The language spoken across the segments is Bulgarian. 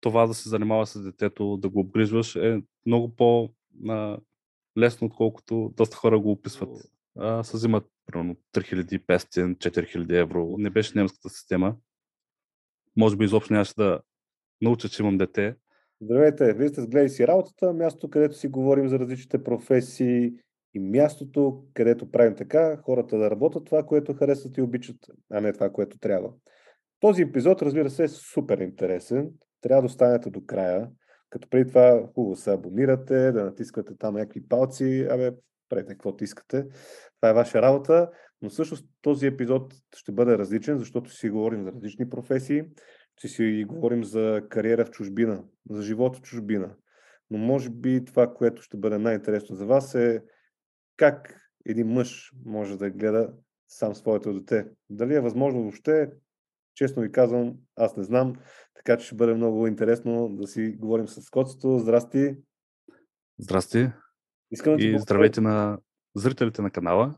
това да се занимава с детето, да го обгрижваш е много по-лесно, отколкото доста хора го описват. А, се взимат примерно 3500-4000 евро. Не беше немската система. Може би изобщо нямаше да науча, че имам дете. Здравейте, вие сте сгледали си работата, място, където си говорим за различните професии и мястото, където правим така, хората да работят това, което харесват и обичат, а не това, което трябва. Този епизод, разбира се, е супер интересен. Трябва да останете до края. Като преди това хубаво се абонирате, да натискате там някакви палци, абе, правете каквото искате. Това е ваша работа, но всъщност този епизод ще бъде различен, защото си говорим за различни професии, ще си говорим за кариера в чужбина, за живот в чужбина. Но може би това, което ще бъде най-интересно за вас е как един мъж може да гледа сам своето дете. Дали е възможно въобще, честно ви казвам, аз не знам, така че ще бъде много интересно да си говорим с Коцето. Здрасти! Здрасти! Искам да и здравейте на зрителите на канала.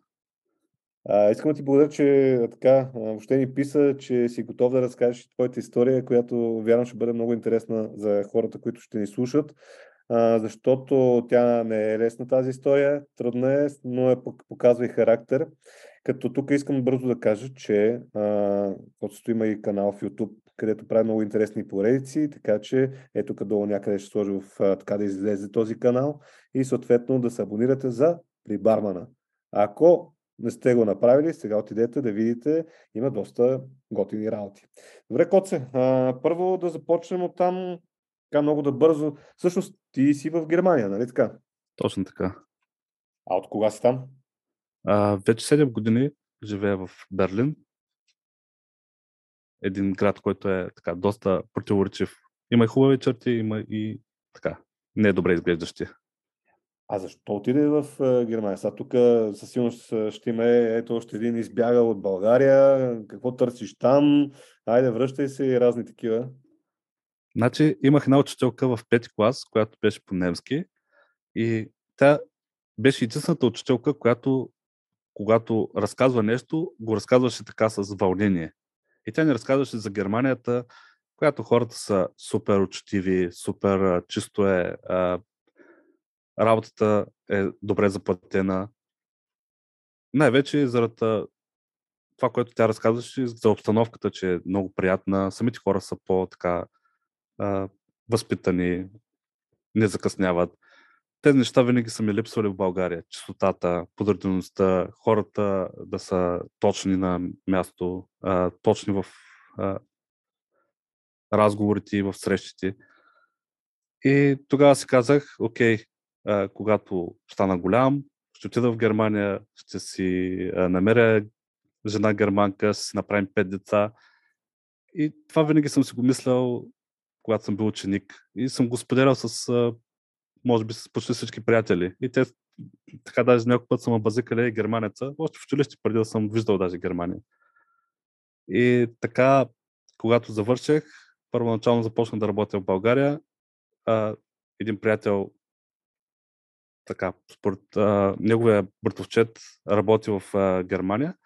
А, искам да ти благодаря, че така, въобще ни писа, че си готов да разкажеш твоята история, която вярвам ще бъде много интересна за хората, които ще ни слушат, а, защото тя не е лесна тази история, трудна е, но е показва и характер. Като тук искам бързо да кажа, че а, има и канал в YouTube, където прави много интересни поредици, така че ето тук долу някъде ще сложа в, така да излезе този канал и съответно да се абонирате за при бармана. Ако не сте го направили, сега отидете да видите, има доста готини работи. Добре, Коце, а, първо да започнем от там, така много да бързо. Всъщност ти си в Германия, нали така? Точно така. А от кога си там? А, вече 7 години живея в Берлин. Един град, който е така доста противоречив. Има и хубави черти, има и така не е добре изглеждащи. А защо отиде в Германия? Сега тук със сигурност ще има е, ето още един избягал от България. Какво търсиш там? Айде, връщай се и разни такива. Значи имах една учителка в пети клас, която беше по-немски и тя беше единствената учителка, която когато разказва нещо, го разказваше така с вълнение. И тя ни разказваше за Германията, която хората са супер учтиви, супер чисто е, работата е добре заплатена. Най-вече заради това, което тя разказваше за обстановката, че е много приятна. Самите хора са по-така възпитани, не закъсняват. Тези неща винаги са ми липсвали в България. Чистотата, подредеността, хората да са точни на място, а, точни в а, разговорите и в срещите. И тогава си казах, окей, а, когато стана голям, ще отида в Германия, ще си а, намеря жена германка, ще си направим пет деца. И това винаги съм си го мислял, когато съм бил ученик. И съм го споделял с, а, може би, с почти всички приятели. И те, така даже някой път съм базикали и германеца, още в училище, преди да съм виждал даже Германия. И така, когато завърших, първоначално започнах да работя в България. А, един приятел така, според а, неговия братовчет работи в а, Германия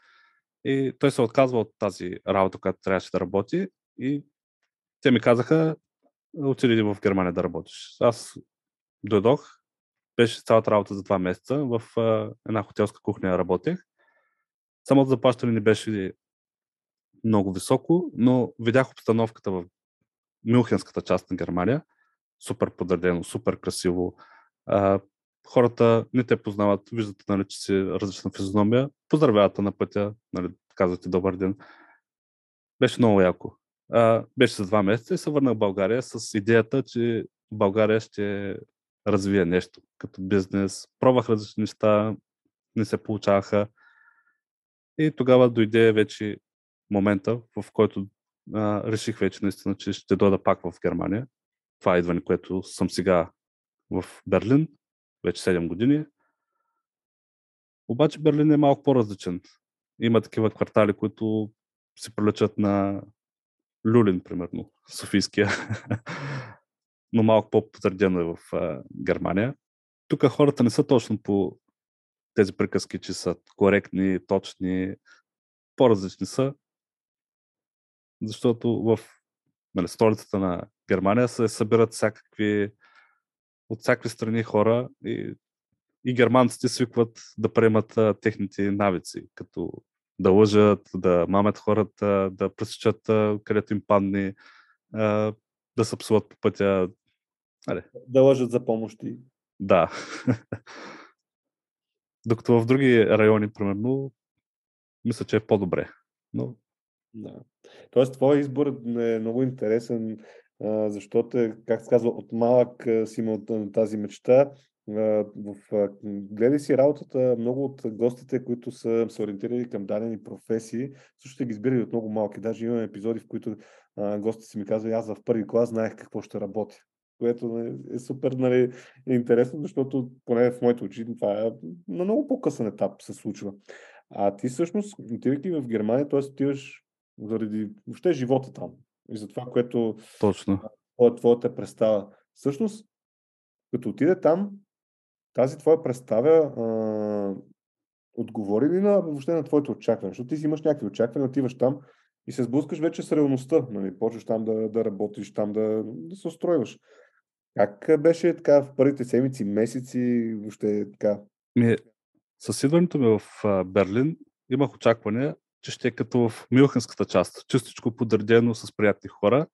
и той се отказва от тази работа, която трябваше да работи и те ми казаха, отиди в Германия да работиш. Аз дойдох, беше цялата работа за два месеца, в една хотелска кухня работех. Самото заплащане не беше много високо, но видях обстановката в Мюнхенската част на Германия. Супер подредено, супер красиво. Хората не те познават, виждате, нали, че си различна физиономия, поздравявате на пътя, нали, казвате добър ден. Беше много яко. Беше за два месеца и се върнах в България с идеята, че България ще развие нещо като бизнес. Пробвах различни неща, не се получаваха. И тогава дойде вече момента, в който а, реших вече наистина, че ще дойда пак в Германия. Това е идване, което съм сега в Берлин вече 7 години. Обаче Берлин е малко по-различен. Има такива квартали, които се приличат на Люлин, примерно, Софийския. Но малко по-потвърдено е в а, Германия. Тук хората не са точно по тези приказки, че са коректни, точни, по-различни са. Защото в нали, столицата на Германия се събират всякакви от всякакви страни хора и, и германците свикват да приемат а, техните навици, като да лъжат, да мамят хората, да пресечат където им падне, а, да се псуват по пътя. Али. Да лъжат за помощи. Да. Докато в други райони, примерно, мисля, че е по-добре. Но... Да. Тоест, твой избор е много интересен, защото, е, как се казва, от малък си имал тази мечта. В, гледай си работата, много от гостите, които са се ориентирали към дадени професии, също ще ги избирали от много малки. Даже имаме епизоди, в които гостите си ми казват, аз в първи клас знаех какво ще работя което нали, е супер нали, интересно, защото поне в моите очи това е на много по-късен етап се случва. А ти всъщност, отивайки в Германия, т.е. отиваш заради въобще живота там и за това, което Точно. е твоята представа. Всъщност, като отиде там, тази твоя представа а, отговори ли на, въобще на твоите очаквания? Защото ти си имаш някакви очаквания, отиваш там и се сблъскаш вече с реалността. Нали? Почваш там да, да работиш, там да, да се устройваш. Как беше така в първите седмици, месеци, въобще така? Ми, с идването ми в Берлин имах очакване, че ще е като в Мюнхенската част. Чистичко подредено с приятни хора,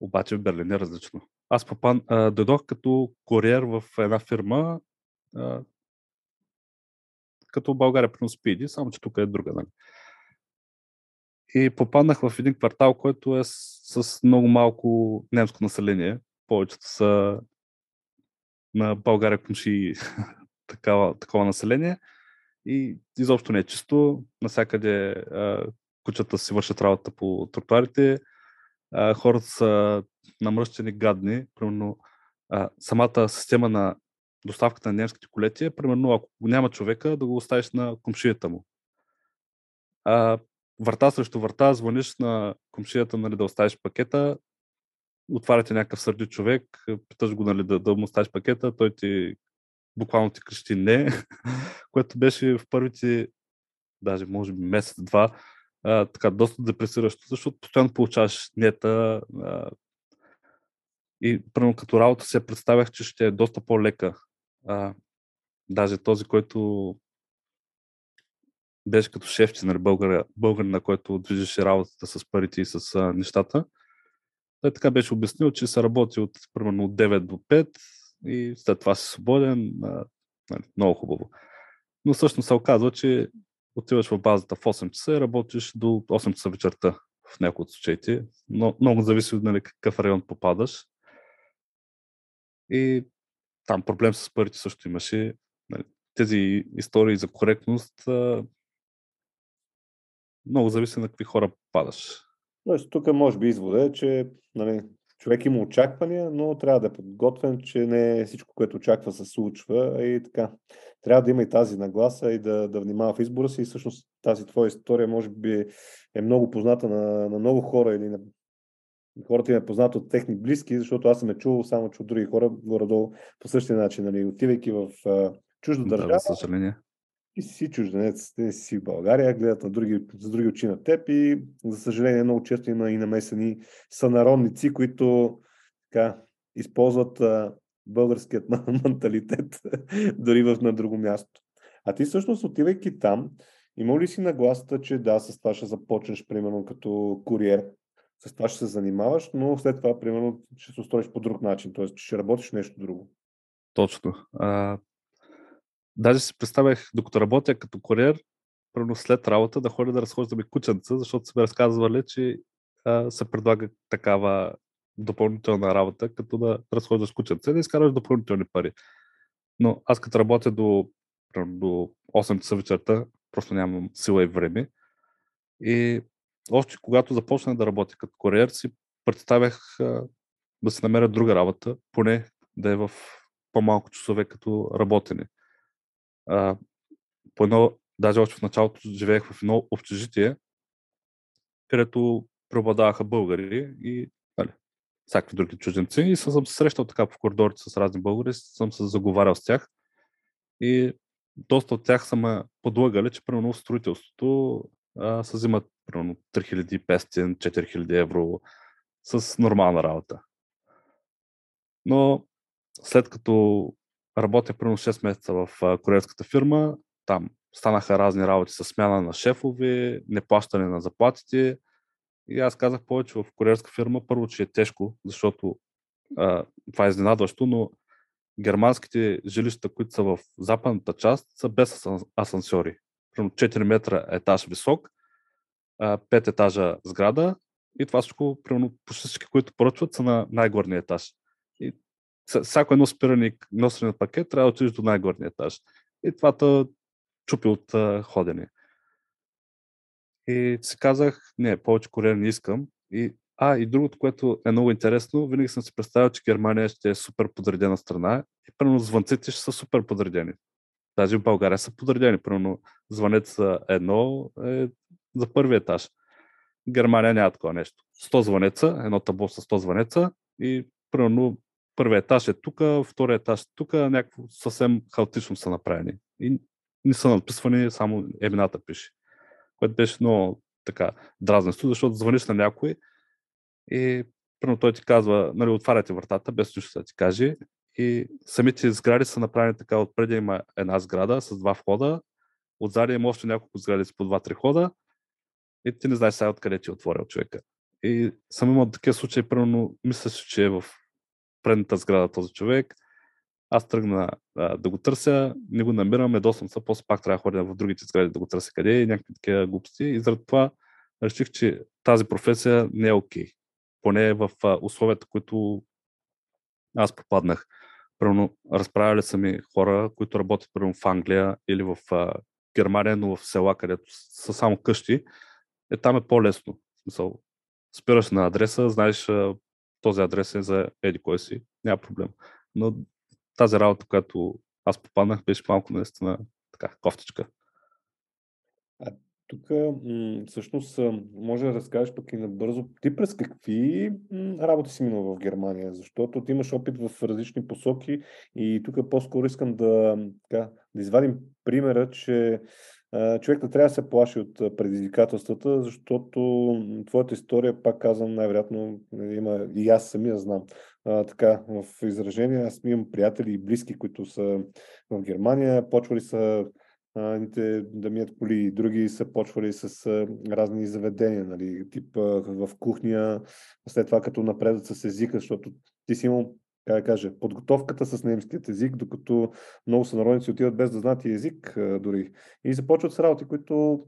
обаче в Берлин е различно. Аз попан, а, дойдох като куриер в една фирма, а, като България при Спиди, само че тук е друга. Нали? И попаднах в един квартал, който е с, много малко немско население. Повечето са на България комши такава, такова население. И изобщо не е чисто. Насякъде а, кучата си вършат работа по тротуарите. А, хората са намръщени гадни. Примерно, а, самата система на доставката на немските колети е, примерно, ако няма човека, да го оставиш на комшията му. А, врата срещу врата, звъниш на комшията нали, да оставиш пакета, отваряте някакъв сърди човек, питаш го нали, да, да му оставиш пакета, той ти буквално ти крещи не, което беше в първите, даже може би месец-два, така доста депресиращо, защото постоянно получаваш нета а, и първо като работа се представях, че ще е доста по-лека. А, даже този, който беше като шефче, нали, българ, българ, на който движеше работата с парите и с а, нещата. Той така беше обяснил, че се работи от примерно от 9 до 5 и след това си свободен. Нали, много хубаво. Но всъщност се оказва, че отиваш в базата в 8 часа и работиш до 8 часа вечерта в някои от случаите. Но много зависи от нали, какъв район попадаш. И там проблем с парите също имаше. Нали, тези истории за коректност много зависи на какви хора падаш. Тоест, тук може би извода е, че нали, човек има очаквания, но трябва да е подготвен, че не всичко, което очаква, се случва и така. Трябва да има и тази нагласа и да, да внимава в избора си и всъщност тази твоя история може би е много позната на, на много хора или на хората им е познато от техни близки, защото аз съм е чувал само, че от други хора горе-долу по същия начин, нали, отивайки в uh, чужда държава. Да, съжаление и си чужденец, те си в България, гледат на други, с други очи на теб и за съжаление много често има и намесени сънародници, които така, използват а, българският менталитет дори в на друго място. А ти всъщност отивайки там, има ли си нагласата, че да, с това ще започнеш, примерно, като куриер, с това ще се занимаваш, но след това, примерно, ще се устроиш по друг начин, т.е. ще работиш нещо друго. Точно. А, Даже си представях, докато работя като куриер, първо след работа да ходя да разхождаме кученца, защото са ми разказвали, че а, се предлага такава допълнителна работа, като да разхождаш кученца и да изкараш допълнителни пари. Но аз като работя до, до 8 часа вечерта, просто нямам сила и време. И още когато започнах да работя като куриер, си представях а, да си намеря друга работа, поне да е в по-малко часове като работене а, по едно, даже още в началото живеех в едно общежитие, където преобладаваха българи и нали, всякакви други чужденци. И съм се срещал така по коридорите с разни българи, съм се заговарял с тях. И доста от тях са ме подлъгали, че примерно в строителството а, се взимат примерно 3500-4000 евро с нормална работа. Но след като работя примерно 6 месеца в куриерската фирма, там станаха разни работи с смяна на шефове, неплащане на заплатите. И аз казах повече в куриерска фирма, първо, че е тежко, защото а, това е изненадващо, но германските жилища, които са в западната част, са без асансьори. Примерно 4 метра етаж висок, 5 етажа сграда и това всичко, примерно, почти всички, които поръчват, са на най-горния етаж. Всяко едно спиране и носене на пакет трябва да отидеш до най-горния етаж. И това те чупи от ходене. И си казах, не, повече куриер не искам. И, а, и другото, което е много интересно, винаги съм си представил, че Германия ще е супер подредена страна и примерно звънците ще са супер подредени. Даже в България са подредени. Примерно звънец едно е за първи етаж. Германия няма такова нещо. 100 звънеца, едно табло с 100 звънеца и примерно първият етаж е тук, втория етаж е тук, някакво съвсем хаотично са направени. И не са надписвани, само имената пише. Което беше много така дразнещо, защото звъниш на някой и първо той ти казва, нали, отваряте вратата, без нищо да ти каже. И самите сгради са направени така, отпреди има една сграда с два входа, отзади има още няколко сгради с по два-три хода и ти не знаеш сега откъде ти е отворил човека. И съм имал такива случаи, примерно, мисля, че е в предната сграда този човек. Аз тръгна а, да го търся, не го намирам, едосвам се, после пак трябва да ходя в другите сгради да го търся къде и някакви такива глупости. И заради това реших, че тази професия не е окей. Okay. Поне в а, условията, които аз попаднах. Примерно, разправяли са ми хора, които работят примерно в Англия или в а, Германия, но в села, където са само къщи. Е, там е по-лесно. В смисъл, спираш на адреса, знаеш този адрес е за еди кой си, няма проблем. Но тази работа, която аз попаднах, беше малко наистина така, кофтичка. А тук м- всъщност може да разкажеш пък и набързо ти през какви м- работи си минал в Германия, защото ти имаш опит в различни посоки и тук по-скоро искам да, така, да извадим примера, че човек не трябва да се плаши от предизвикателствата, защото твоята история, пак казвам, най-вероятно има и аз самия знам. А, така, в изражение, аз имам приятели и близки, които са в Германия, почвали са едните да мият коли, други са почвали с а, разни заведения, нали, тип а, в кухня, след това като напредат с езика, защото ти си имал как кажа, подготовката с немският език, докато много сънародници отиват без да знаят и език дори. И започват с работи, които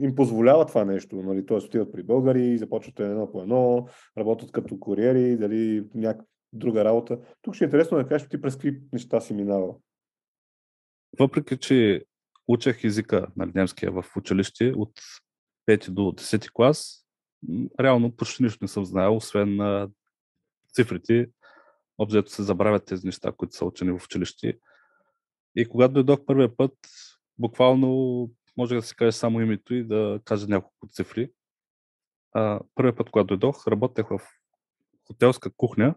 им позволяват това нещо. Нали? Тоест отиват при българи, започват едно по едно, работят като куриери, дали някаква друга работа. Тук ще е интересно да кажеш ти през какви неща си минавал. Въпреки, че учех езика на немския в училище от 5 до 10 клас, реално почти нищо не съм знаел, освен на цифрите, обзето се забравят тези неща, които са учени в училище. И когато дойдох първия път, буквално може да се каже само името и да кажа няколко цифри. А, първият път, когато дойдох, работех в хотелска кухня,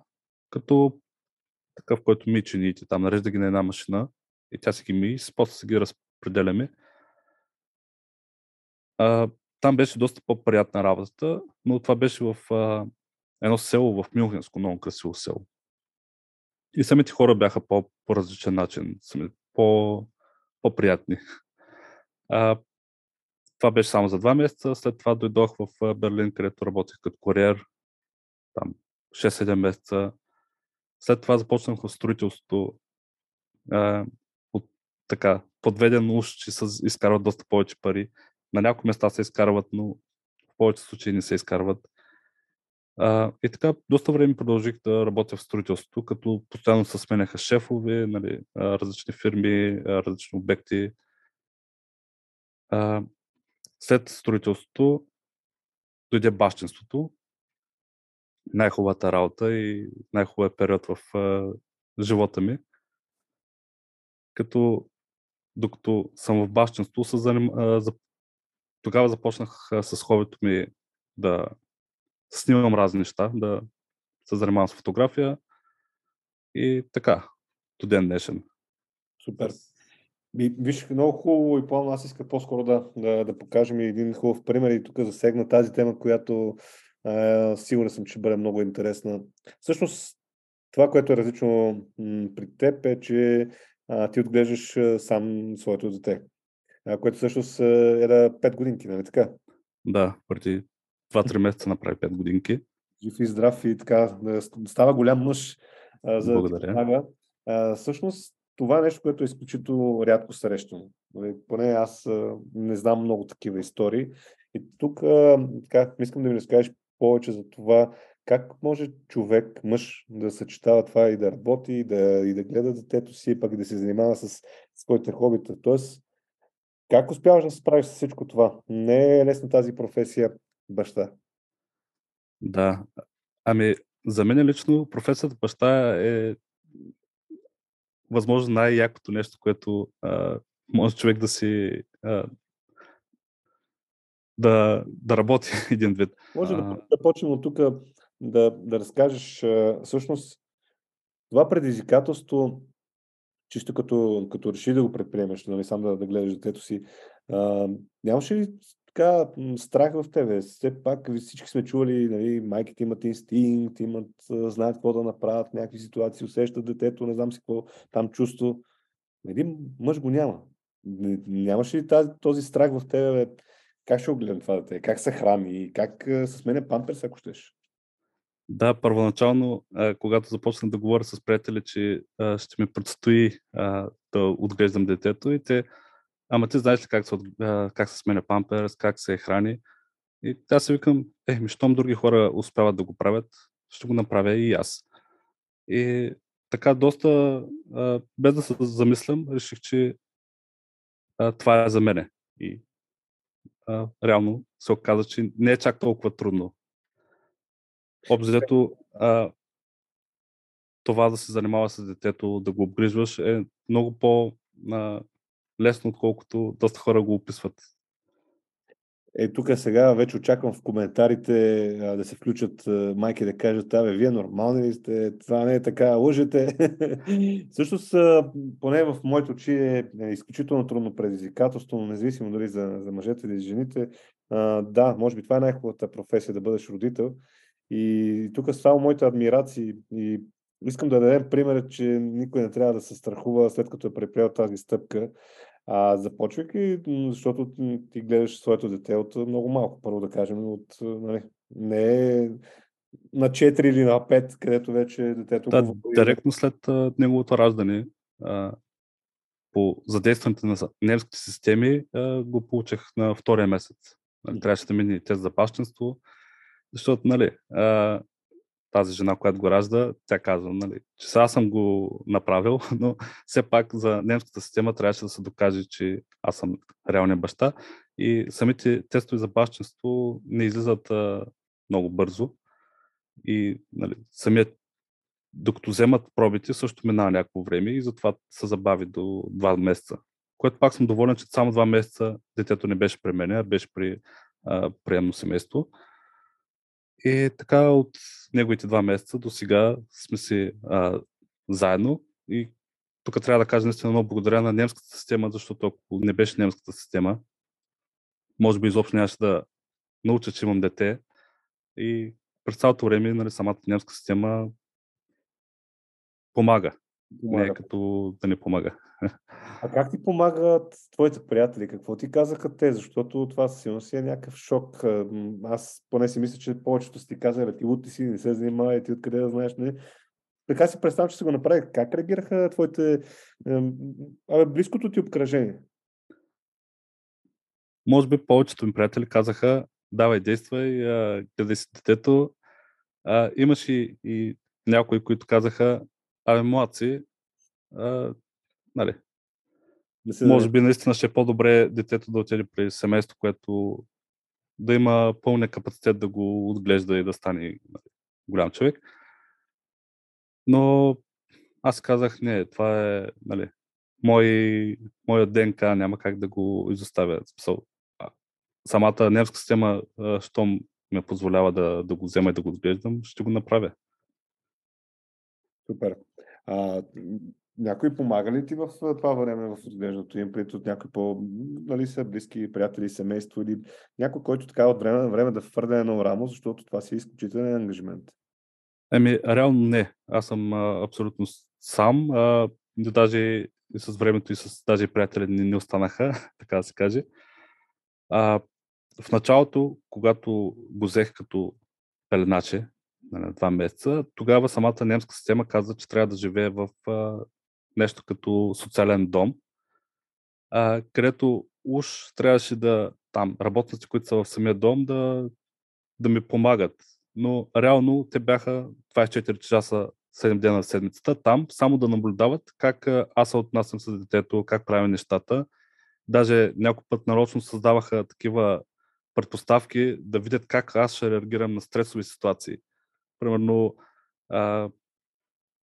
като такъв, който ми чините там, нарежда ги на една машина и тя си ги ми, после се ги разпределяме. А, там беше доста по-приятна работата, но това беше в а, едно село в Мюнхенско, много красиво село. И самите хора бяха по, по различен начин, по, по-приятни. А, това беше само за два месеца. След това дойдох в Берлин, където работех като куриер. Там 6-7 месеца. След това започнах в строителството. А, от, така, подведен уж, че се изкарват доста повече пари. На някои места се изкарват, но в повечето случаи не се изкарват. А, и така, доста време продължих да работя в строителството, като постоянно се сменяха шефове, нали, различни фирми, различни обекти. А, след строителството дойде бащинството, най-хубавата работа и най-хубавия период в а, живота ми. Като докато съм в бащинство, се заним... тогава започнах а, с хобито ми да снимам разни неща, да се занимавам с фотография и така, до ден днешен. Супер. Виж, много хубаво и плавно аз исках по-скоро да, да, да покажем един хубав пример и тук засегна тази тема, която е, сигурен съм, че бъде много интересна. Всъщност, Това, което е различно при теб е, че а, ти отглеждаш сам своето дете, а, което всъщност е да 5 годинки, нали така? Да, преди 2-3 месеца направи 5 годинки. Жив и здрав и така, да става голям мъж а, за Благодаря. да а, Всъщност, това е нещо, което е изключително рядко срещано. Нали, поне аз не знам много такива истории. И тук така, искам да ми разкажеш повече за това как може човек, мъж, да съчетава това и да работи, и да, и да гледа детето си, пък и да се занимава с своите хобита. Тоест, как успяваш да се справиш с всичко това? Не е лесна тази професия баща. Да. Ами, за мен лично професията баща е възможно най-якото нещо, което а, може човек да си а, да, да работи един вид. Може да, да почнем от тук да, да разкажеш а, всъщност това предизвикателство, чисто като, като реши да го предприемеш, нали, сам да, да гледаш детето си, а, нямаше ли така страх в тебе? Все пак всички сме чували, нали, майките имат инстинкт, имат, знаят какво да направят в някакви ситуации, усещат детето, не знам си какво там чувство. Един мъж го няма. Нямаше ли тази, този страх в тебе? Как ще го гледам това дете? Как се храни? Как се сменя памперс, ако щеш? Да, първоначално, когато започнах да говоря с приятели, че ще ми предстои да отглеждам детето и те, ама ти знаеш ли как се, как се сменя памперс, как се храни? И аз се викам, е, ми, щом други хора успяват да го правят, ще го направя и аз. И така доста, без да се замислям, реших, че това е за мене. И реално се оказа, че не е чак толкова трудно Обзето, това да се занимава с детето, да го обгрижваш е много по-лесно, отколкото доста хора го описват. Е, тук сега вече очаквам в коментарите а, да се включат а, майки да кажат, абе, вие нормални ли сте, това не е така, лъжете. Всъщност, поне в моите очи е, е изключително трудно предизвикателство, но независимо дали за, за мъжете или за жените, а, да, може би това е най-хубавата професия да бъдеш родител. И тук само моите адмирации и искам да дадем пример, че никой не трябва да се страхува след като е преприел тази стъпка. А започвайки, защото ти гледаш своето дете от много малко, първо да кажем, от, нали, не е на 4 или на 5, където вече детето да, говори. Директно след а, неговото раждане, а, по задействането на немските системи, а, го получих на втория месец. Нали, трябваше да мине тест за бащенство, защото, нали, а, тази жена, която го ражда, тя казва, нали, че сега съм го направил, но все пак за немската система трябваше да се докаже, че аз съм реалният баща. И самите тестове за бащинство не излизат а, много бързо. И нали, самият, докато вземат пробите, също минава някакво време и затова се забави до 2 месеца. Което пак съм доволен, че само 2 месеца детето не беше при мен, а беше при а, приемно семейство. И така от неговите два месеца до сега сме си а, заедно и тук трябва да кажа наистина много благодаря на немската система, защото ако не беше немската система, може би изобщо нямаше да науча, че имам дете. И през цялото време нали, самата немска система помага. помага. Не е като да не помага. А как ти помагат твоите приятели? Какво ти казаха те? Защото това силно си е някакъв шок. Аз поне си мисля, че повечето си ти казали, ти лути си, не се занимава, ти откъде да знаеш, не. Така си представям, че се го направи. Как реагираха твоите, абе, близкото ти обкръжение? Може би повечето ми приятели казаха, давай, действай, гледай си детето. А, имаш и, и някои, които казаха, абе, младци, а, нали, да се може би наистина ще е по-добре детето да отиде при семейство, което да има пълния капацитет да го отглежда и да стане нали, голям човек. Но аз казах, не, това е нали, мой, моят ДНК, няма как да го изоставя. Самата немска система, щом ме позволява да, да го взема и да го отглеждам, ще го направя. Супер. А, някой помага ли ти в това време в отглеждането им, пред от някой по, нали са близки приятели, семейство или някой, който така от време на време да фърде едно рамо, защото това си е изключителен ангажимент? Еми, реално не. Аз съм а, абсолютно сам. А, даже и с времето и с даже приятели не, не останаха, така да се каже. А, в началото, когато го взех като пеленаче, на нали, два месеца, тогава самата немска система каза, че трябва да живее в нещо като социален дом, а, където уж трябваше да там работници, които са в самия дом, да, да ми помагат. Но реално те бяха 24 часа 7 дена в седмицата там, само да наблюдават как аз се отнасям с детето, как правим нещата. Даже някой път нарочно създаваха такива предпоставки да видят как аз ще реагирам на стресови ситуации. Примерно, а,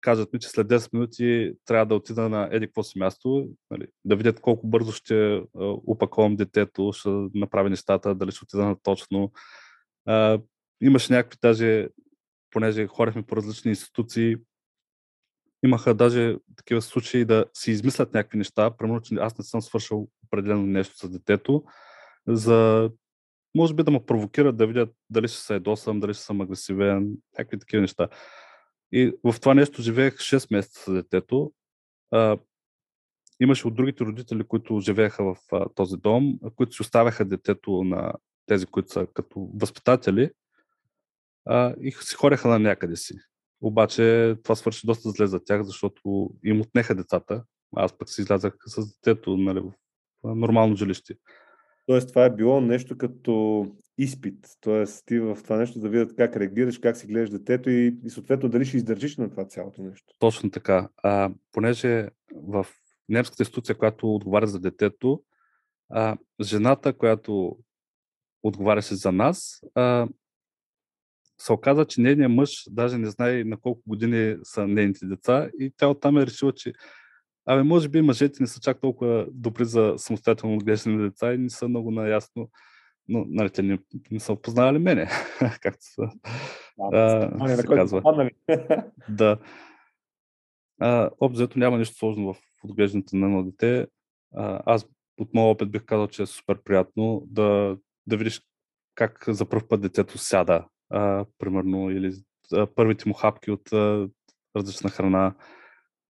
кажат ми, че след 10 минути трябва да отида на еди какво си място, нали, да видят колко бързо ще упаковам детето, ще направи нещата, дали ще отида на точно. А, имаше някакви даже, понеже хорехме по различни институции, имаха даже такива случаи да си измислят някакви неща, примерно, че аз не съм свършил определено нещо с детето, за може би да ме провокират да видят дали ще се ядосам, дали ще съм агресивен, някакви такива неща. И в това нещо живеех 6 месеца с детето. А, имаше от другите родители, които живееха в а, този дом, които си оставяха детето на тези, които са като възпитатели а, и си хореха на някъде си. Обаче това свърши доста зле за тях, защото им отнеха децата. Аз пък си излязах с детето нали, в нормално жилище. Тоест, това е било нещо като изпит. Тоест, ти в това нещо да видят как реагираш, как си гледаш детето и, и съответно дали ще издържиш на това цялото нещо. Точно така. А, понеже в немската институция, която отговаря за детето, а, жената, която отговаряше за нас, а, се оказа, че нейният мъж даже не знае на колко години са нейните деца и тя оттам е решила, че Абе, може би мъжете не са чак толкова добри за самостоятелно отглеждане на деца и не са много наясно, но нали, те не, не са опознавали мене, както са, а, а, се казва. да. А, обзето няма нищо сложно в отглеждането на едно дете. А, аз от моя опит бих казал, че е супер приятно да, да видиш как за първ път детето сяда, а, примерно, или а, първите му хапки от а, различна храна,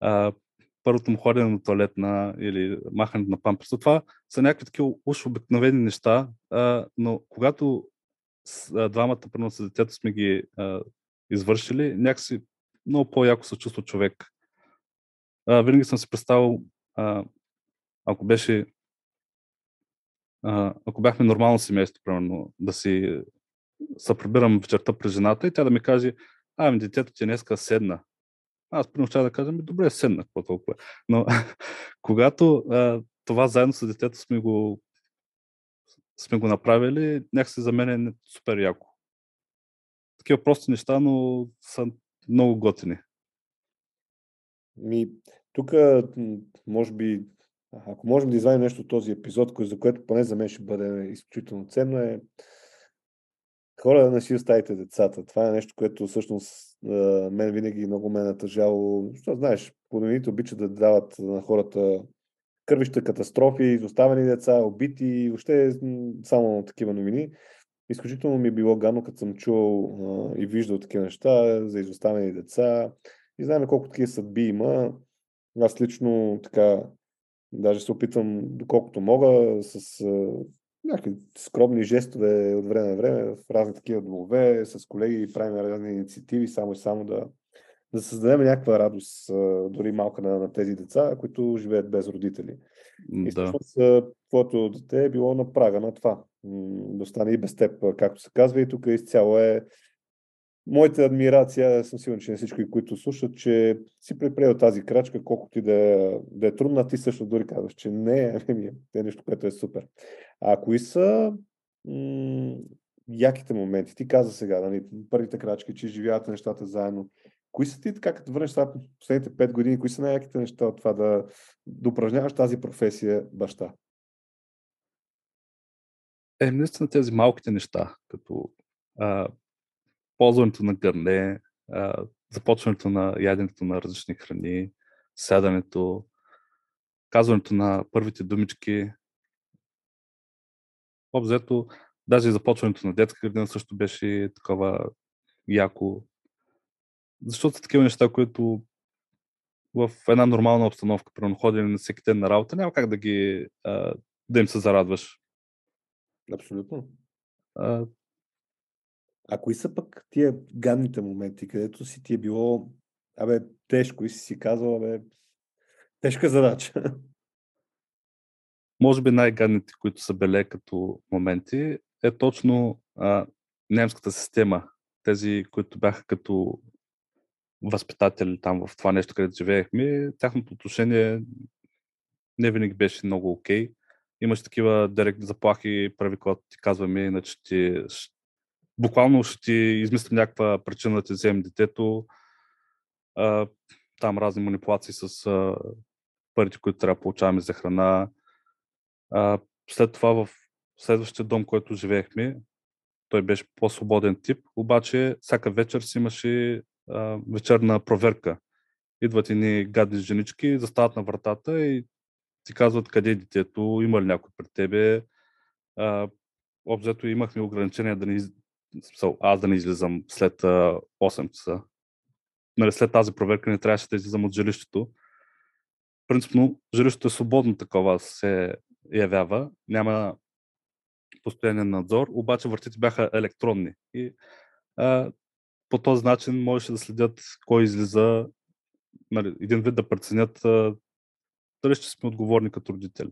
а, първото му ходене на туалетна или махането на памперса. Това са някакви такива уж обикновени неща, а, но когато с, а, двамата, примерно с детето сме ги а, извършили, някакси много по-яко се чувства човек. А, винаги съм си представил, а, ако беше а, ако бяхме нормално семейство, примерно, да си се прибирам вечерта при жената и тя да ми каже, ами детето ти днеска седна. Аз примерно ще да кажа, добре, седна, какво толкова. Но когато а, това заедно с детето сме го, сме го направили, някакси за мен е супер яко. Такива прости неща, но са много готини. Ми, тук, може би, ако можем да извадим нещо от този епизод, за което поне за мен ще бъде изключително ценно, е хора не си оставите децата. Това е нещо, което всъщност мен винаги много ме е натъжало. Защото знаеш, новините обичат да дават на хората кървища катастрофи, изоставени деца, убити, въобще само такива новини. Изключително ми е било гадно, като съм чувал и виждал такива неща за изоставени деца. И знаем колко такива съдби има. Аз лично така, даже се опитвам, доколкото мога, с някакви скромни жестове от време на време в разни такива домове, с колеги правим разни инициативи, само и само да, да създадем някаква радост, дори малка на, на тези деца, които живеят без родители. Да. И всъщност твоето дете е било на прага на това. Да и без теб, както се казва, и тук изцяло е моята адмирация, съм сигурен, че не всички, които слушат, че си предприел тази крачка, колкото и да да е трудна, ти също дори казваш, че не, ами, е нещо, което е супер. А кои са м- яките моменти? Ти каза сега, нали, първите крачки, че живявате нещата заедно. Кои са ти, така като върнеш това последните 5 години, кои са най-яките неща от това да, да упражняваш тази професия баща? Е, наистина тези малките неща, като а, ползването на гърне, започването на яденето на различни храни, сядането, казването на първите думички. Обзето, даже и започването на детска градина също беше такова яко. защото са такива неща, които в една нормална обстановка, при ходене на всеки ден на работа, няма как да ги да им се зарадваш. Абсолютно. А, кои са пък тия гадните моменти, където си ти е било, абе, тежко и си си казал, абе, тежка задача. може би най-гадните, които са беле като моменти, е точно а, немската система. Тези, които бяха като възпитатели там в това нещо, където живеехме, тяхното отношение не винаги беше много окей. Okay. Имаш такива директни заплахи, прави, когато ти казваме, иначе ти буквално ще ти измислим някаква причина да ти вземем детето. А, там разни манипулации с а, парите, които трябва да получаваме за храна. А, след това в следващия дом, който живеехме, той беше по-свободен тип, обаче всяка вечер си имаше а, вечерна проверка. Идват ни гадни женички, застават на вратата и ти казват къде е детето, има ли някой пред тебе. А, обзето имахме ограничения да не, из... аз да не излизам след а, 8 часа. Нали, след тази проверка не трябваше да излизам от жилището. Принципно, жилището е свободно такова се явява. Няма постоянен надзор, обаче вратите бяха електронни. И а, по този начин можеше да следят кой излиза, нали, един вид да преценят дали ще сме отговорни като родители.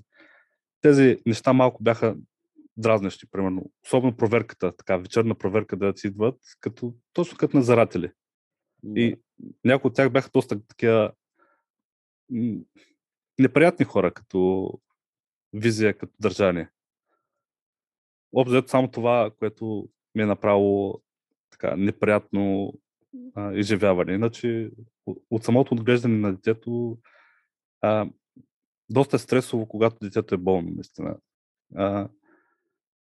Тези неща малко бяха дразнещи, примерно. Особено проверката, така, вечерна проверка да си идват, като, точно като назаратели. Да. И някои от тях бяха доста такива неприятни хора, като визия, като държание. Обзето само това, което ми е направило така неприятно а, изживяване. Иначе от самото отглеждане на детето а, доста е стресово, когато детето е болно, наистина. А,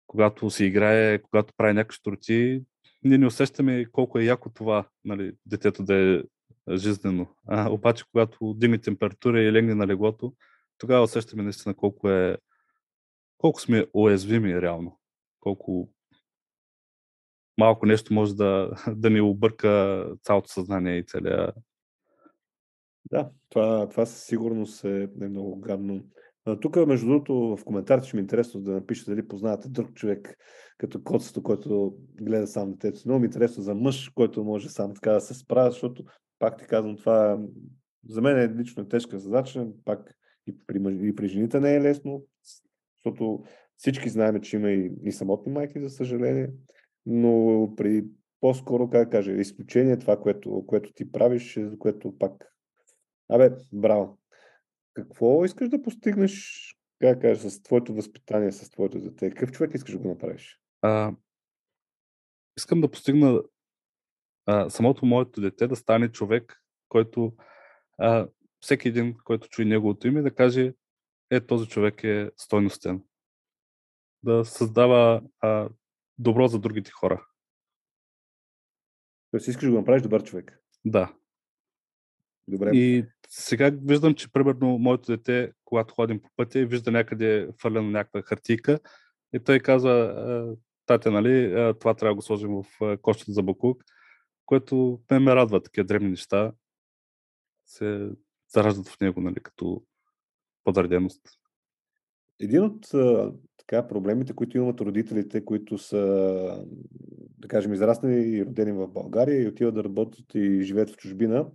когато си играе, когато прави някакви штурти, ние не усещаме колко е яко това, нали, детето да е жизнено. А, обаче, когато дигне температура и легне на леглото, тогава усещаме наистина колко е колко сме уязвими реално. Колко малко нещо може да, да ни обърка цялото съзнание и целия. Да, това, това със сигурност е, е много гадно. Тук, между другото, в коментарите ще ми е интересно да напишете дали познавате друг човек като коцето, който гледа сам детето. Много ми е интересно за мъж, който може сам така да се справя, защото, пак ти казвам, това за мен е лично е тежка задача, пак и при, и при жените не е лесно, защото всички знаем, че има и, и самотни майки, за съжаление, но при по-скоро, как кажа, изключение това, което, което ти правиш, за което пак... Абе, браво! Какво искаш да постигнеш, как кажа, с твоето възпитание, с твоето дете? Какъв човек искаш да го направиш? А, искам да постигна а, самото моето дете да стане човек, който а, всеки един, който чуе неговото име, да каже, е, този човек е стойностен. Да създава а, добро за другите хора. Тоест искаш да го направиш добър човек. Да. Добре. И сега виждам, че примерно моето дете, когато ходим по пътя, вижда някъде фърлена някаква хартийка и той казва, тате, нали, това трябва да го сложим в кошчето за бакук, което ме ме радва, такива древни неща се зараждат в него, нали, като подреденост. Един от така, проблемите, които имат родителите, които са, да кажем, израснали и родени в България и отиват да работят и живеят в чужбина,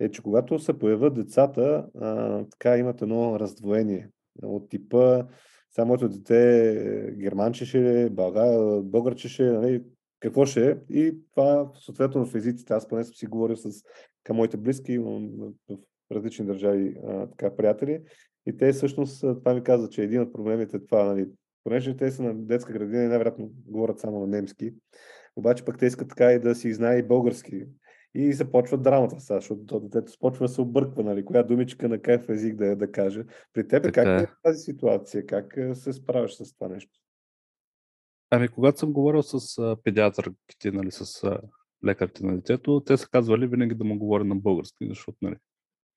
е, че когато се появят децата, а, така имат едно раздвоение от типа само моето дете е германче ще е, българче ще е, нали, какво ще е. И това, съответно, в езиците, аз поне съм си говорил с към моите близки в различни държави а, така, приятели. И те всъщност, това ми каза, че един от проблемите е това, нали, понеже те са на детска градина и най-вероятно говорят само на немски, обаче пък те искат така и да си знае и български. И започва драмата сега, защото детето започва да се обърква, нали, коя думичка на какъв език да, да каже. При теб как е, е тази ситуация? Как се справяш с това нещо? Ами, когато съм говорил с а, педиатърките, нали, с лекарите на детето, те са казвали винаги да му говоря на български, защото нали,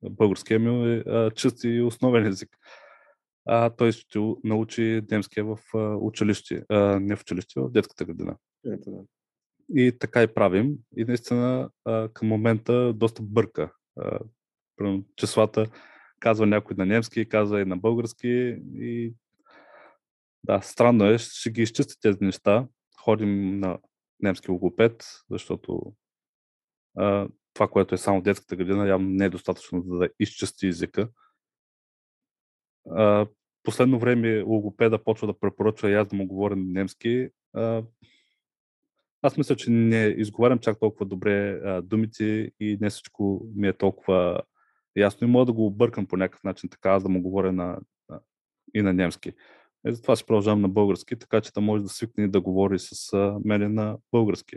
българския ми е а, чист и основен език. А той ще научи немския в а, училище, а, не в училище, в детската градина. Ето, да. И така и правим. И наистина към момента доста бърка. Числата казва някой на немски, казва и на български. И да, странно е, ще ги изчисти тези неща. Ходим на немски логопед, защото това, което е само в детската градина, явно не е достатъчно за да изчисти езика. А, последно време логопеда почва да препоръчва и аз да му говоря на немски. Аз мисля, че не изговарям чак толкова добре а, думите и не всичко ми е толкова ясно и мога да го объркам по някакъв начин, така аз да му говоря на, а, и на немски. И затова си продължавам на български, така че да може да свикне да говори с а, мене на български.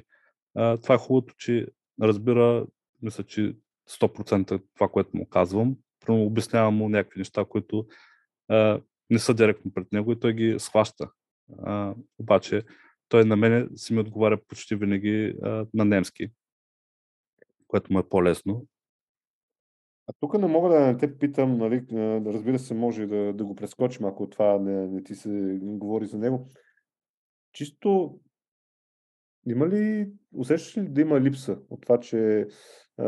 А, това е хубавото, че разбира, мисля, че 100% това, което му казвам. Прямо обяснявам му някакви неща, които а, не са директно пред него и той ги схваща. А, обаче той на мене си ми отговаря почти винаги а, на немски, което му е по-лесно. А тук не мога да не те питам, нали, разбира се, може да, да го прескочим, ако това не, не ти се говори за него. Чисто има ли, усещаш ли да има липса от това, че а,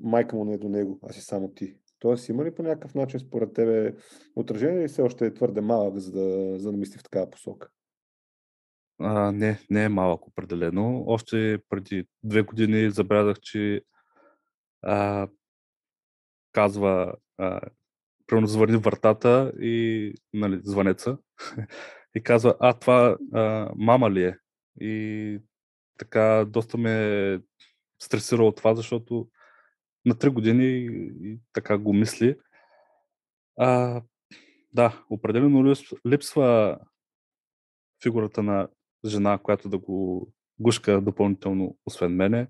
майка му не е до него, а си само ти? Тоест, има ли по някакъв начин според тебе отражение или все още е твърде малък, за да, за да мисли в такава посока? А, не, не е малък определено. Още преди две години забелязах, че а, казва, а, примерно звъни вратата и нали, звънеца и казва, а това а, мама ли е? И така доста ме стресирало това, защото на 3 години и, и така го мисли. А, да, определено липсва фигурата на жена, която да го гушка допълнително, освен мене.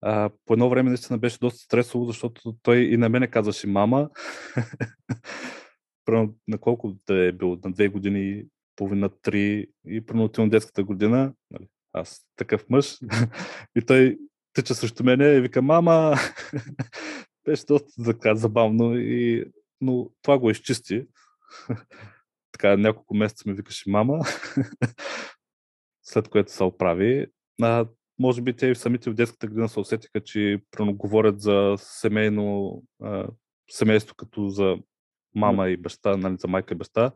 А, по едно време наистина беше доста стресово, защото той и на мене казваше мама. Примерно на колко да е бил, на две години, половина, три и отивам детската година, нали, аз такъв мъж, и той тъча срещу мене и вика, мама, беше доста така забавно, и... но това го изчисти. така няколко месеца ми викаше мама, след което се оправи. А, може би те и самите в детската градина се усетиха, че говорят за семейно, а, семейство като за мама и баща, нали, за майка и баща.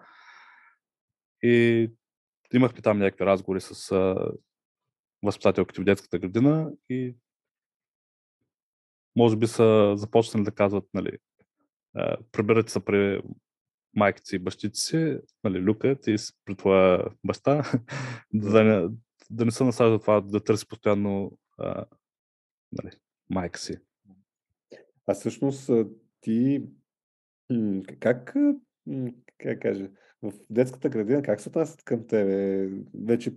И имахме там някакви разговори с а, възпитателките в детската градина и може би са започнали да казват, нали, прибирате се при майките и бащите си, нали, люкат и при твоя баща, да, не, да не се насажда това, да търси постоянно а, нали, майка си. А всъщност ти как, как кажа, в детската градина как се отнасят към тебе? Вече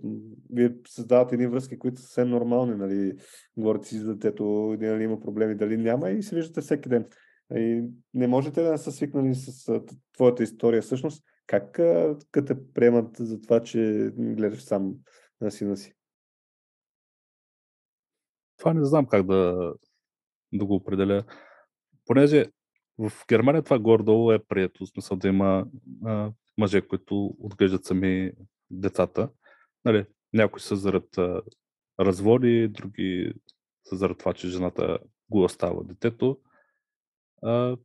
вие създавате едни връзки, които са съвсем нормални, нали? Говорите си за детето, дали има проблеми, дали няма и се виждате всеки ден. И не можете да са свикнали с твоята история. Всъщност, как те приемат за това, че гледаш сам на сина си? Това не знам как да, да го определя. Понеже в Германия това гордо е прието, в смисъл да има а, мъже, които отглеждат сами децата. Нали, някои са зарад а, разводи, други са заради това, че жената го остава детето. А,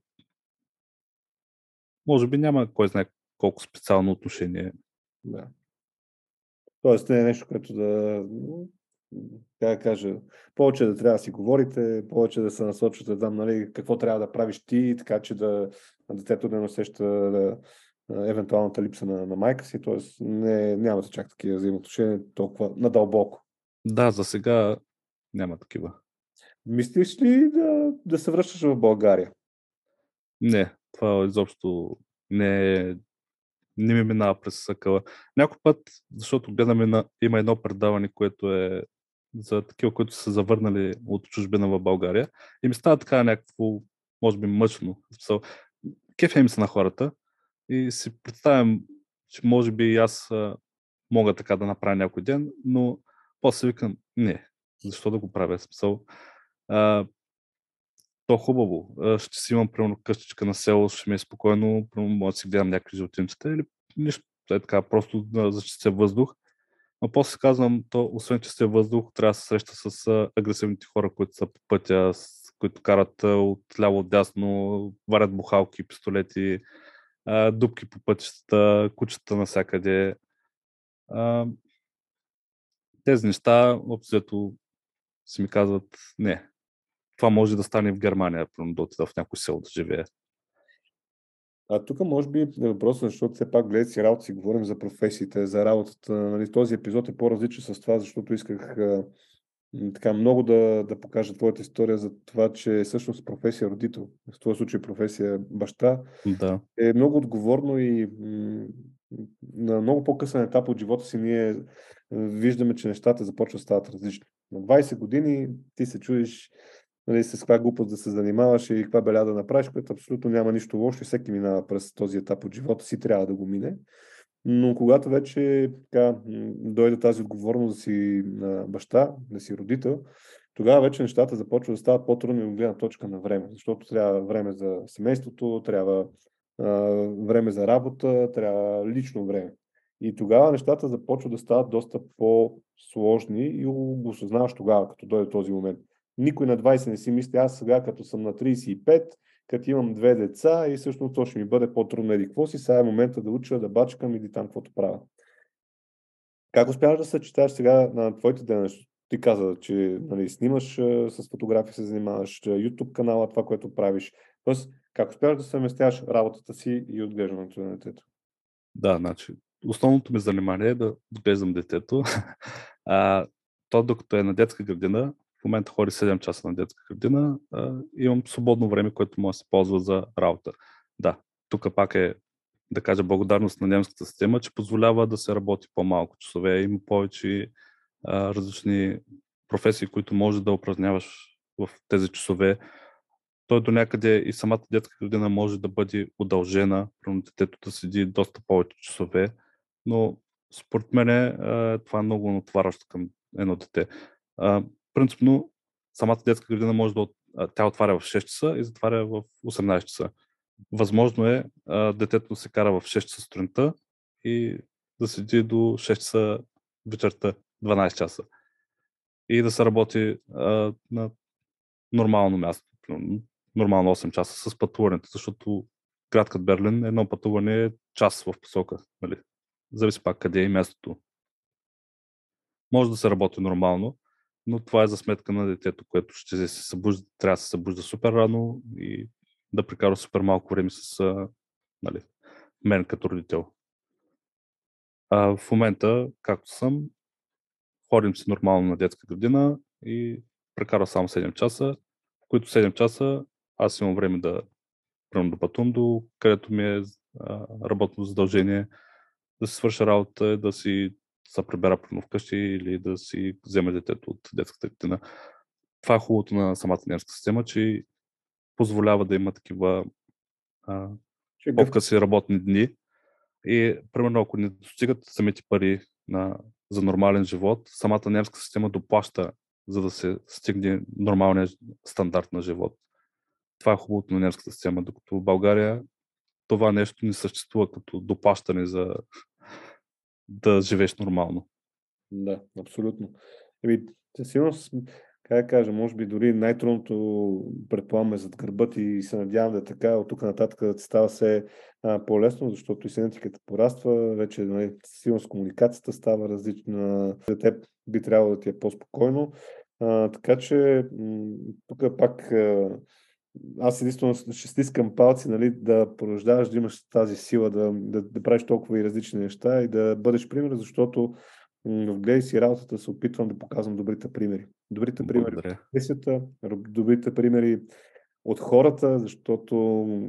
може би няма кой знае колко специално отношение. Да. Тоест не е нещо, което да как да кажа, повече да трябва да си говорите, повече да се насочвате там, нали, какво трябва да правиш ти, така че да детето да не усеща да, евентуалната липса на, на майка си, т.е. не, нямате чак такива взаимоотношения толкова надълбоко. Да, за сега няма такива. Мислиш ли да, да се връщаш в България? Не, това изобщо не не ми минава през съкъла. Някой път, защото гледаме има едно предаване, което е за такива, които са завърнали от чужбина в България. И ми става така някакво, може би, мъчно. Кефе им се на хората и си представям, че може би и аз мога така да направя някой ден, но после викам, не, защо да го правя? Смисъл, то хубаво. Ще си имам, примерно, къщичка на село, ще ми е спокойно, примерно, може да си гледам някакви животинчета или нищо. Е така, просто да зачистя въздух. Но после казвам, то, освен че сте въздух, трябва да се среща с агресивните хора, които са по пътя, с, които карат от ляво от дясно, варят бухалки, пистолети, дупки по пътищата, кучета навсякъде. Тези неща, общо си ми казват, не, това може да стане в Германия, да отида в някой село да живее. А тук може би е въпросът, защото все пак гледате си работа, си говорим за професиите, за работата. Нали, този епизод е по-различен с това, защото исках а, така много да, да покажа твоята история за това, че всъщност професия родител, в този случай професия баща, да. е много отговорно и м- на много по-късен етап от живота си ние виждаме, че нещата започват да стават различни. На 20 години ти се чудиш нали, с каква глупост да се занимаваш и каква беля да направиш, което абсолютно няма нищо лошо и всеки минава през този етап от живота си, трябва да го мине. Но когато вече така, дойде тази отговорност да си на баща, да си родител, тогава вече нещата започват да стават по-трудни от гледна точка на време, защото трябва време за семейството, трябва а, време за работа, трябва лично време. И тогава нещата започват да стават доста по-сложни и го осъзнаваш тогава, като дойде този момент. Никой на 20 не си мисли, аз сега като съм на 35, като имам две деца и всъщност то ще ми бъде по-трудно еди какво си, сега е момента да уча, да бачкам или там каквото правя. Как успяваш да съчеташ сега на твоите дейности? Ти каза, че нали, снимаш с фотографии, се занимаваш, YouTube канала, това, което правиш. Тоест, как успяваш да съвместяваш работата си и отглеждането на детето? Да, значи, основното ми занимание е да отглеждам детето. А, то докато е на детска градина, в момента ходи 7 часа на детска градина, имам свободно време, което може да се ползва за работа. Да, тук пак е да кажа благодарност на немската система, че позволява да се работи по-малко часове. Има повече различни професии, които може да упражняваш в тези часове. Той до някъде и самата детска градина може да бъде удължена, примерно детето да седи доста повече часове, но според мен е, това е много натварващо към едно дете принципно самата детска градина може да тя отваря в 6 часа и затваря в 18 часа. Възможно е а, детето да се кара в 6 часа сутринта и да седи до 6 часа вечерта, 12 часа. И да се работи а, на нормално място, нормално 8 часа с пътуването, защото град Берлин едно пътуване е час в посока. Нали? Зависи пак къде е мястото. Може да се работи нормално, но това е за сметка на детето, което ще се събужда, трябва да се събужда супер рано и да прекара супер малко време с нали, мен като родител. А в момента, както съм, ходим си нормално на детска градина и прекара само 7 часа, в които 7 часа аз имам време да пътувам до където ми е работно задължение, да си свърша работа, да си се прибера прено вкъщи или да си вземе детето от детската градина. Това е хубавото на самата нервска система, че позволява да има такива а, по-къси работни дни. И, примерно, ако не достигат самите пари на, за нормален живот, самата немска система доплаща, за да се стигне нормалния стандарт на живот. Това е хубавото на немската система, докато в България това нещо не съществува като доплащане за да живееш нормално. Да, абсолютно. Еми, със сигурност, как да кажа, може би дори най-трудното предполагаме зад гърбът и се надявам да е така, от тук нататък да става все а, по-лесно, защото и синетиката пораства, вече нали, сигурно с комуникацията става различна, за теб би трябвало да ти е по-спокойно. А, така че тук пак а, аз единствено ще стискам палци, нали, да порождаваш, да имаш тази сила, да, да, да правиш толкова и различни неща и да бъдеш пример, защото в гледай си работата се опитвам да показвам добрите примери. Добрите примери в професията, добрите примери от хората, защото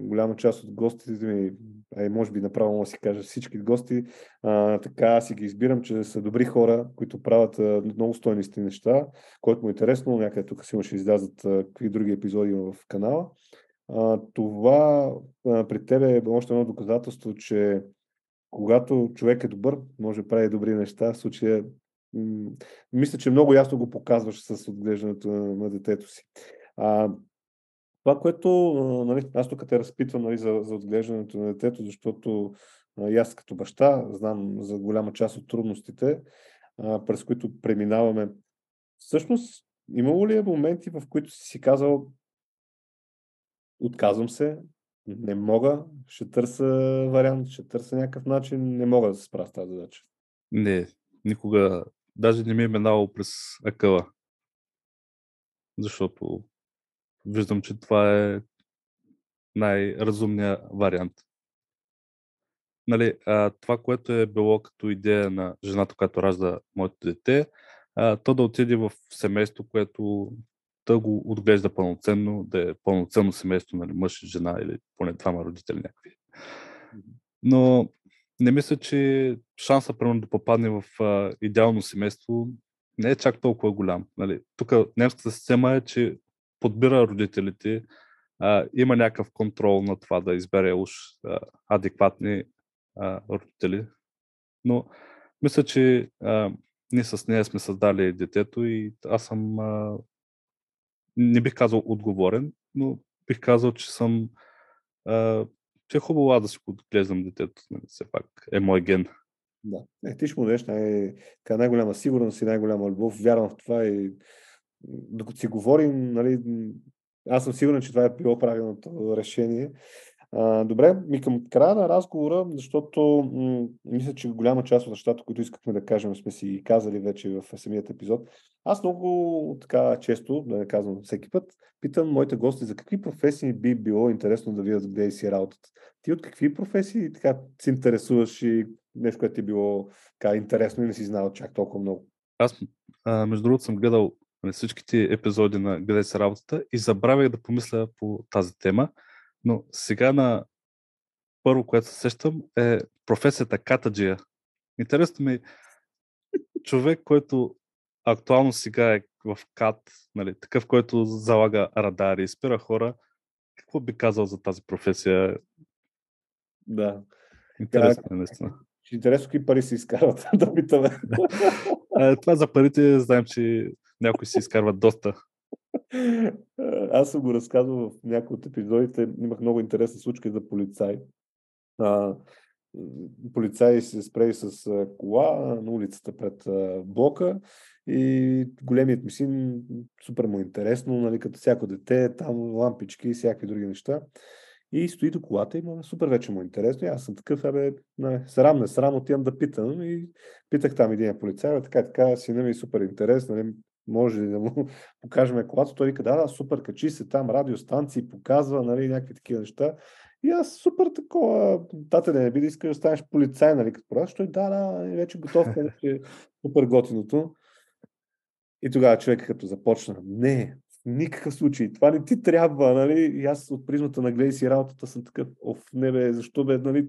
голяма част от гостите ми, а може би направо да си кажа всички гости, а, така си ги избирам, че са добри хора, които правят а, много стойности неща, което му е интересно, някъде тук си ще излязат какви други епизоди в канала. А, това а, при тебе е още едно доказателство, че когато човек е добър, може да прави добри неща. В случая, мисля, че много ясно го показваш с отглеждането на детето си. А, това, което нали, аз тук те разпитвам нали, за, за отглеждането на детето, защото и аз като баща знам за голяма част от трудностите. а, през които преминаваме. Всъщност, имало ли е моменти, в които си си казал отказвам се, не мога, ще търся вариант, ще търся някакъв начин, не мога да се справя с тази задача. Не, никога, даже не ми е минало през акъла. Защото виждам, че това е най-разумният вариант. Нали, а, това, което е било като идея на жената, която ражда моето дете, а, то да отиде в семейство, което да го отглежда пълноценно, да е пълноценно семейство, нали, мъж и жена или поне двама родители някакви. Но не мисля, че шанса примерно да попадне в а, идеално семейство не е чак толкова голям. Нали. Тук немската система е, че подбира родителите, а, има някакъв контрол на това да избере уж а, адекватни а, родители. Но мисля, че а, ние с нея сме създали детето и аз съм а, не бих казал отговорен, но бих казал, че съм а, че е хубаво да си го отглеждам детето, нали, все пак е мой ген. Да. Е, ти ще му дадеш най- най-голяма сигурност и най-голяма любов. Вярвам в това и докато си говорим, нали, аз съм сигурен, че това е било правилното решение. А, добре, ми към края на разговора, защото м- мисля, че голяма част от нещата, които искахме да кажем, сме си казали вече в самият епизод. Аз много така често, да не казвам всеки път, питам моите гости за какви професии би било интересно да видят къде си работата. Ти от какви професии така се интересуваш и нещо, което ти е било така интересно и не си знал чак толкова много? Аз, а, между другото, съм гледал нали, всичките епизоди на Къде се работата и забравях да помисля по тази тема. Но сега на първо, което се сещам, е професията катаджия. Интересно ми, човек, който актуално сега е в КАТ, нали, такъв, който залага радари, спира хора, какво би казал за тази професия? Да. Интересно е, наистина. Интересно какви пари се изкарват, да питаме. Това за парите знаем, че някои се изкарват доста. Аз съм го разказвал в някои от епизодите. Имах много интересна случка за полицай. А, полицай се спре с кола на улицата пред блока и големият ми син, супер му интересно, нали, като всяко дете, там лампички и всякакви други неща. И стои до колата и супер вече му е интересно. И аз съм такъв, абе, не, срам, не срам, отивам да питам. И питах там един полицай, така, така, сина ми е супер интерес, нали, може ли да му покажем колата? Той вика, да, да, супер, качи се там, радиостанции, показва, нали, някакви такива неща. И аз супер такова, тате не би да искаш да станеш полицай, нали, като продаж, той да, да, вече готов, вече е супер готиното. И тогава човек като започна, не, никакъв случай. Това не ти трябва, нали? И аз от призмата на гледай си работата съм такъв, оф, не бе, защо бе, нали?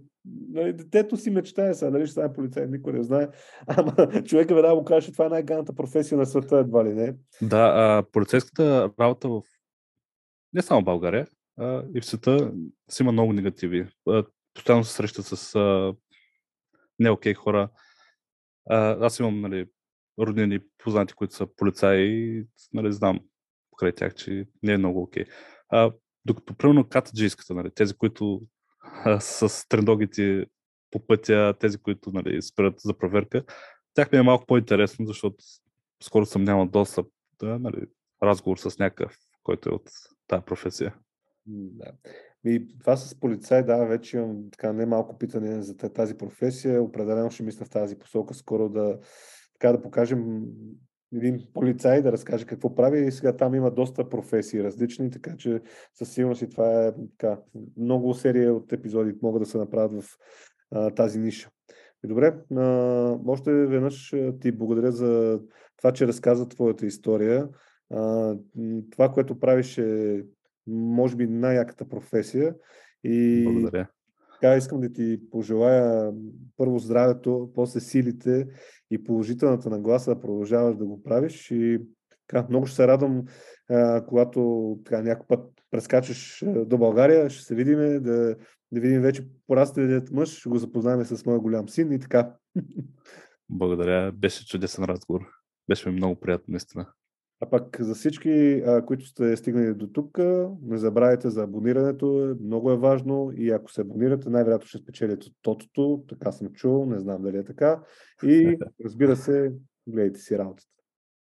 нали детето си мечтае сега, нали? Ще стане полицай, никой не знае. Ама човека веднага му каже, че това е най-ганата професия на света, едва ли не. Да, а, полицейската работа в не само в България, а, и в света си има много негативи. Постоянно се срещат с а, не окей хора. А, аз имам, нали, роднини познати, които са полицаи нали, знам покрай тях, че не е много окей. Okay. докато, примерно, катаджийската, нали, тези, които а, с трендогите по пътя, тези, които нали, спират за проверка, тях ми е малко по-интересно, защото скоро съм нямал достъп да, нали, разговор с някакъв, който е от тази професия. Да. И това с полицай, да, вече имам така не малко питане за тази професия. Определено ще мисля в тази посока скоро да, така да покажем един полицай да разкаже какво прави и сега там има доста професии различни, така че със сигурност и това е така, много серия от епизоди могат да се направят в а, тази ниша. И добре, а, още веднъж ти благодаря за това, че разказа твоята история. А, това, което правиш е може би най-яката професия. И благодаря. Така искам да ти пожелая първо здравето, после силите и положителната нагласа да продължаваш да го правиш. И така, много ще се радвам, когато така, някой път прескачаш до България, ще се видим, да, да видим вече пораслият мъж, ще го запознаем с моя голям син и така. Благодаря, беше чудесен разговор. Беше ми много приятно, наистина. А пък за всички, а, които сте стигнали до тук, не забравяйте за абонирането, много е важно и ако се абонирате, най-вероятно ще спечелите тотото, така съм чул, не знам дали е така. И разбира се, гледайте си работата.